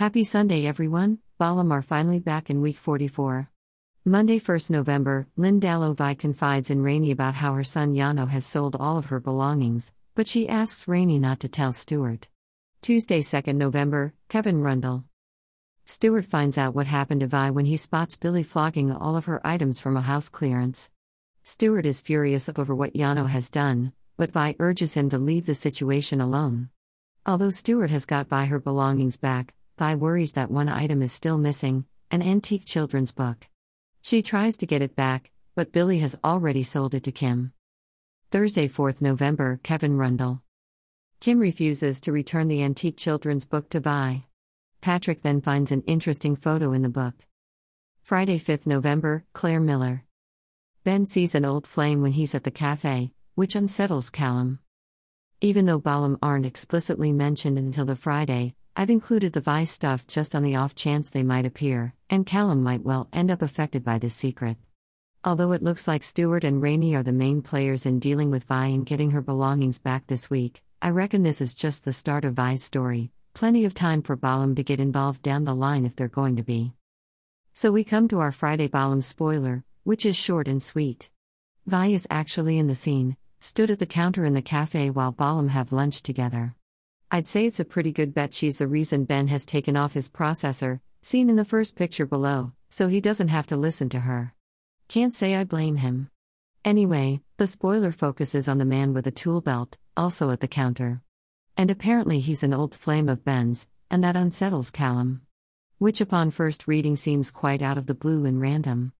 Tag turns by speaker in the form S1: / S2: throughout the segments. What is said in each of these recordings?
S1: Happy Sunday, everyone. Ballum are finally back in week 44. Monday, 1st November, Lynn Dallow confides in Rainey about how her son Yano has sold all of her belongings, but she asks Rainey not to tell Stuart. Tuesday, 2nd November, Kevin Rundle. Stuart finds out what happened to Vi when he spots Billy flogging all of her items from a house clearance. Stuart is furious over what Yano has done, but Vi urges him to leave the situation alone. Although Stuart has got Vi her belongings back, Vi worries that one item is still missing an antique children's book. She tries to get it back, but Billy has already sold it to Kim. Thursday, 4th November, Kevin Rundle. Kim refuses to return the antique children's book to Vi. Patrick then finds an interesting photo in the book. Friday, 5th November, Claire Miller. Ben sees an old flame when he's at the cafe, which unsettles Callum. Even though Ballum aren't explicitly mentioned until the Friday, I've included the Vi stuff just on the off chance they might appear, and Callum might well end up affected by this secret. Although it looks like Stuart and Rainey are the main players in dealing with Vi and getting her belongings back this week, I reckon this is just the start of Vi's story, plenty of time for Ballum to get involved down the line if they're going to be. So we come to our Friday Ballum spoiler, which is short and sweet. Vi is actually in the scene, stood at the counter in the cafe while Ballum have lunch together. I'd say it's a pretty good bet she's the reason Ben has taken off his processor, seen in the first picture below, so he doesn't have to listen to her. Can't say I blame him. Anyway, the spoiler focuses on the man with a tool belt, also at the counter. And apparently he's an old flame of Ben's, and that unsettles Callum. Which upon first reading seems quite out of the blue and random.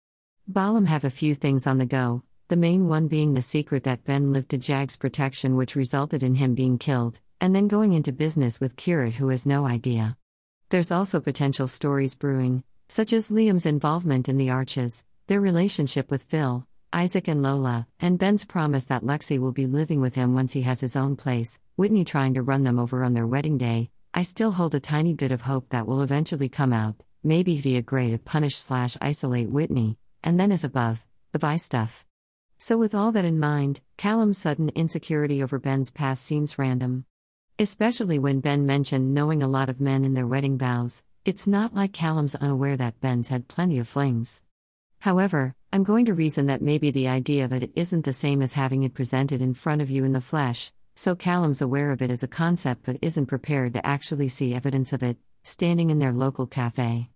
S1: Ballum have a few things on the go, the main one being the secret that Ben lived to Jag's protection, which resulted in him being killed, and then going into business with Kheerat who has no idea. There's also potential stories brewing, such as Liam's involvement in the Arches, their relationship with Phil, Isaac and Lola, and Ben's promise that Lexi will be living with him once he has his own place, Whitney trying to run them over on their wedding day. I still hold a tiny bit of hope that will eventually come out, maybe via Gray to punish slash isolate Whitney, and then as above, the Vi stuff. So, with all that in mind, Callum's sudden insecurity over Ben's past seems random. Especially when Ben mentioned knowing a lot of men in their wedding vows, it's not like Callum's unaware that Ben's had plenty of flings. However, I'm going to reason that maybe the idea of it isn't the same as having it presented in front of you in the flesh, so Callum's aware of it as a concept but isn't prepared to actually see evidence of it, standing in their local cafe.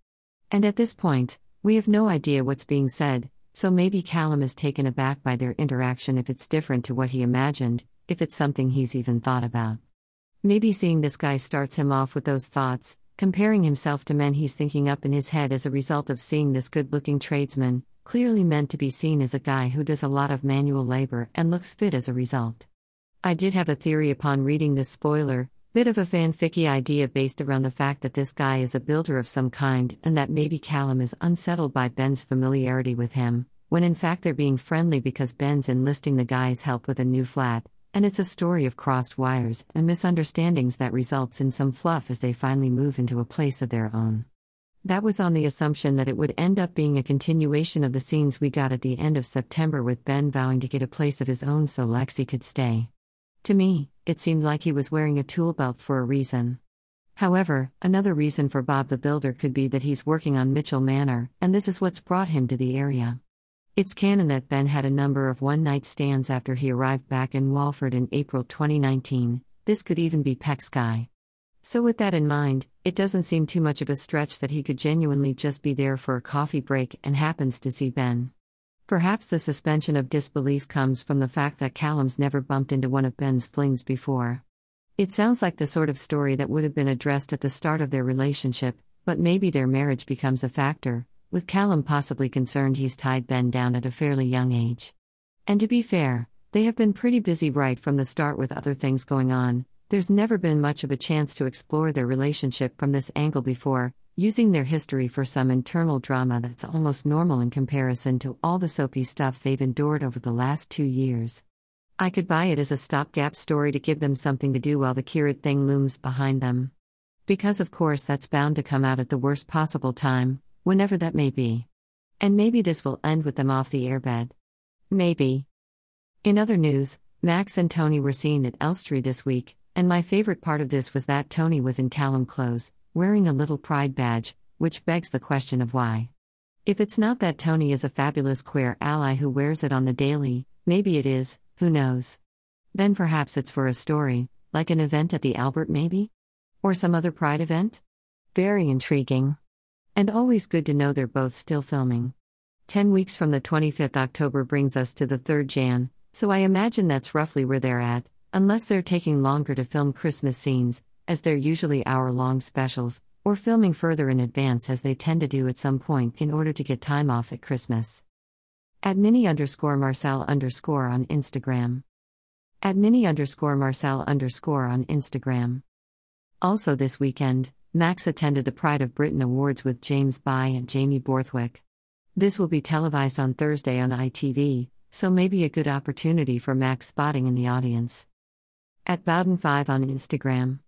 S1: And at this point, we have no idea what's being said, so maybe Callum is taken aback by their interaction if it's different to what he imagined, if it's something he's even thought about. Maybe seeing this guy starts him off with those thoughts, comparing himself to men he's thinking up in his head as a result of seeing this good looking tradesman, clearly meant to be seen as a guy who does a lot of manual labor and looks fit as a result. I did have a theory upon reading this spoiler, bit of a fanficky idea based around the fact that this guy is a builder of some kind and that maybe Callum is unsettled by Ben's familiarity with him, when in fact they're being friendly because Ben's enlisting the guy's help with a new flat, and it's a story of crossed wires and misunderstandings that results in some fluff as they finally move into a place of their own. That was on the assumption that it would end up being a continuation of the scenes we got at the end of September with Ben vowing to get a place of his own so Lexi could stay. To me, it seemed like he was wearing a tool belt for a reason. However, another reason for Bob the Builder could be that he's working on Mitchell Manor, and this is what's brought him to the area. It's canon that Ben had a number of one night stands after he arrived back in Walford in April 2019. This could even be Peck's guy. So, with that in mind, it doesn't seem too much of a stretch that he could genuinely just be there for a coffee break and happens to see Ben. Perhaps the suspension of disbelief comes from the fact that Callum's never bumped into one of Ben's flings before. It sounds like the sort of story that would have been addressed at the start of their relationship, but maybe their marriage becomes a factor, with Callum possibly concerned he's tied Ben down at a fairly young age. And to be fair, they have been pretty busy right from the start with other things going on. There's never been much of a chance to explore their relationship from this angle before, using their history for some internal drama that's almost normal in comparison to all the soapy stuff they've endured over the last two years. I could buy it as a stopgap story to give them something to do while the Kheerat thing looms behind them. Because, of course, that's bound to come out at the worst possible time, whenever that may be. And maybe this will end with them off the airbed. Maybe. In other news, Max and Tony were seen at Elstree this week, and my favorite part of this was that Tony was in Callum clothes, wearing a little pride badge, which begs the question of why. If it's not that Tony is a fabulous queer ally who wears it on the daily, maybe it is, who knows? Then perhaps it's for a story, like an event at the Albert, maybe? Or some other Pride event? Very intriguing. And always good to know they're both still filming. 10 weeks from the 25th October brings us to the 3rd Jan, so I imagine that's roughly where they're at, unless they're taking longer to film Christmas scenes, as they're usually hour long specials, or filming further in advance as they tend to do at some point in order to get time off at Christmas. At mini underscore Marcel underscore on Instagram. At mini underscore Marcel underscore on Instagram. Also this weekend, Max attended the Pride of Britain Awards with James Bay and Jamie Borthwick. This will be televised on Thursday on ITV, so maybe a good opportunity for Max spotting in the audience. At Bowden5 on Instagram.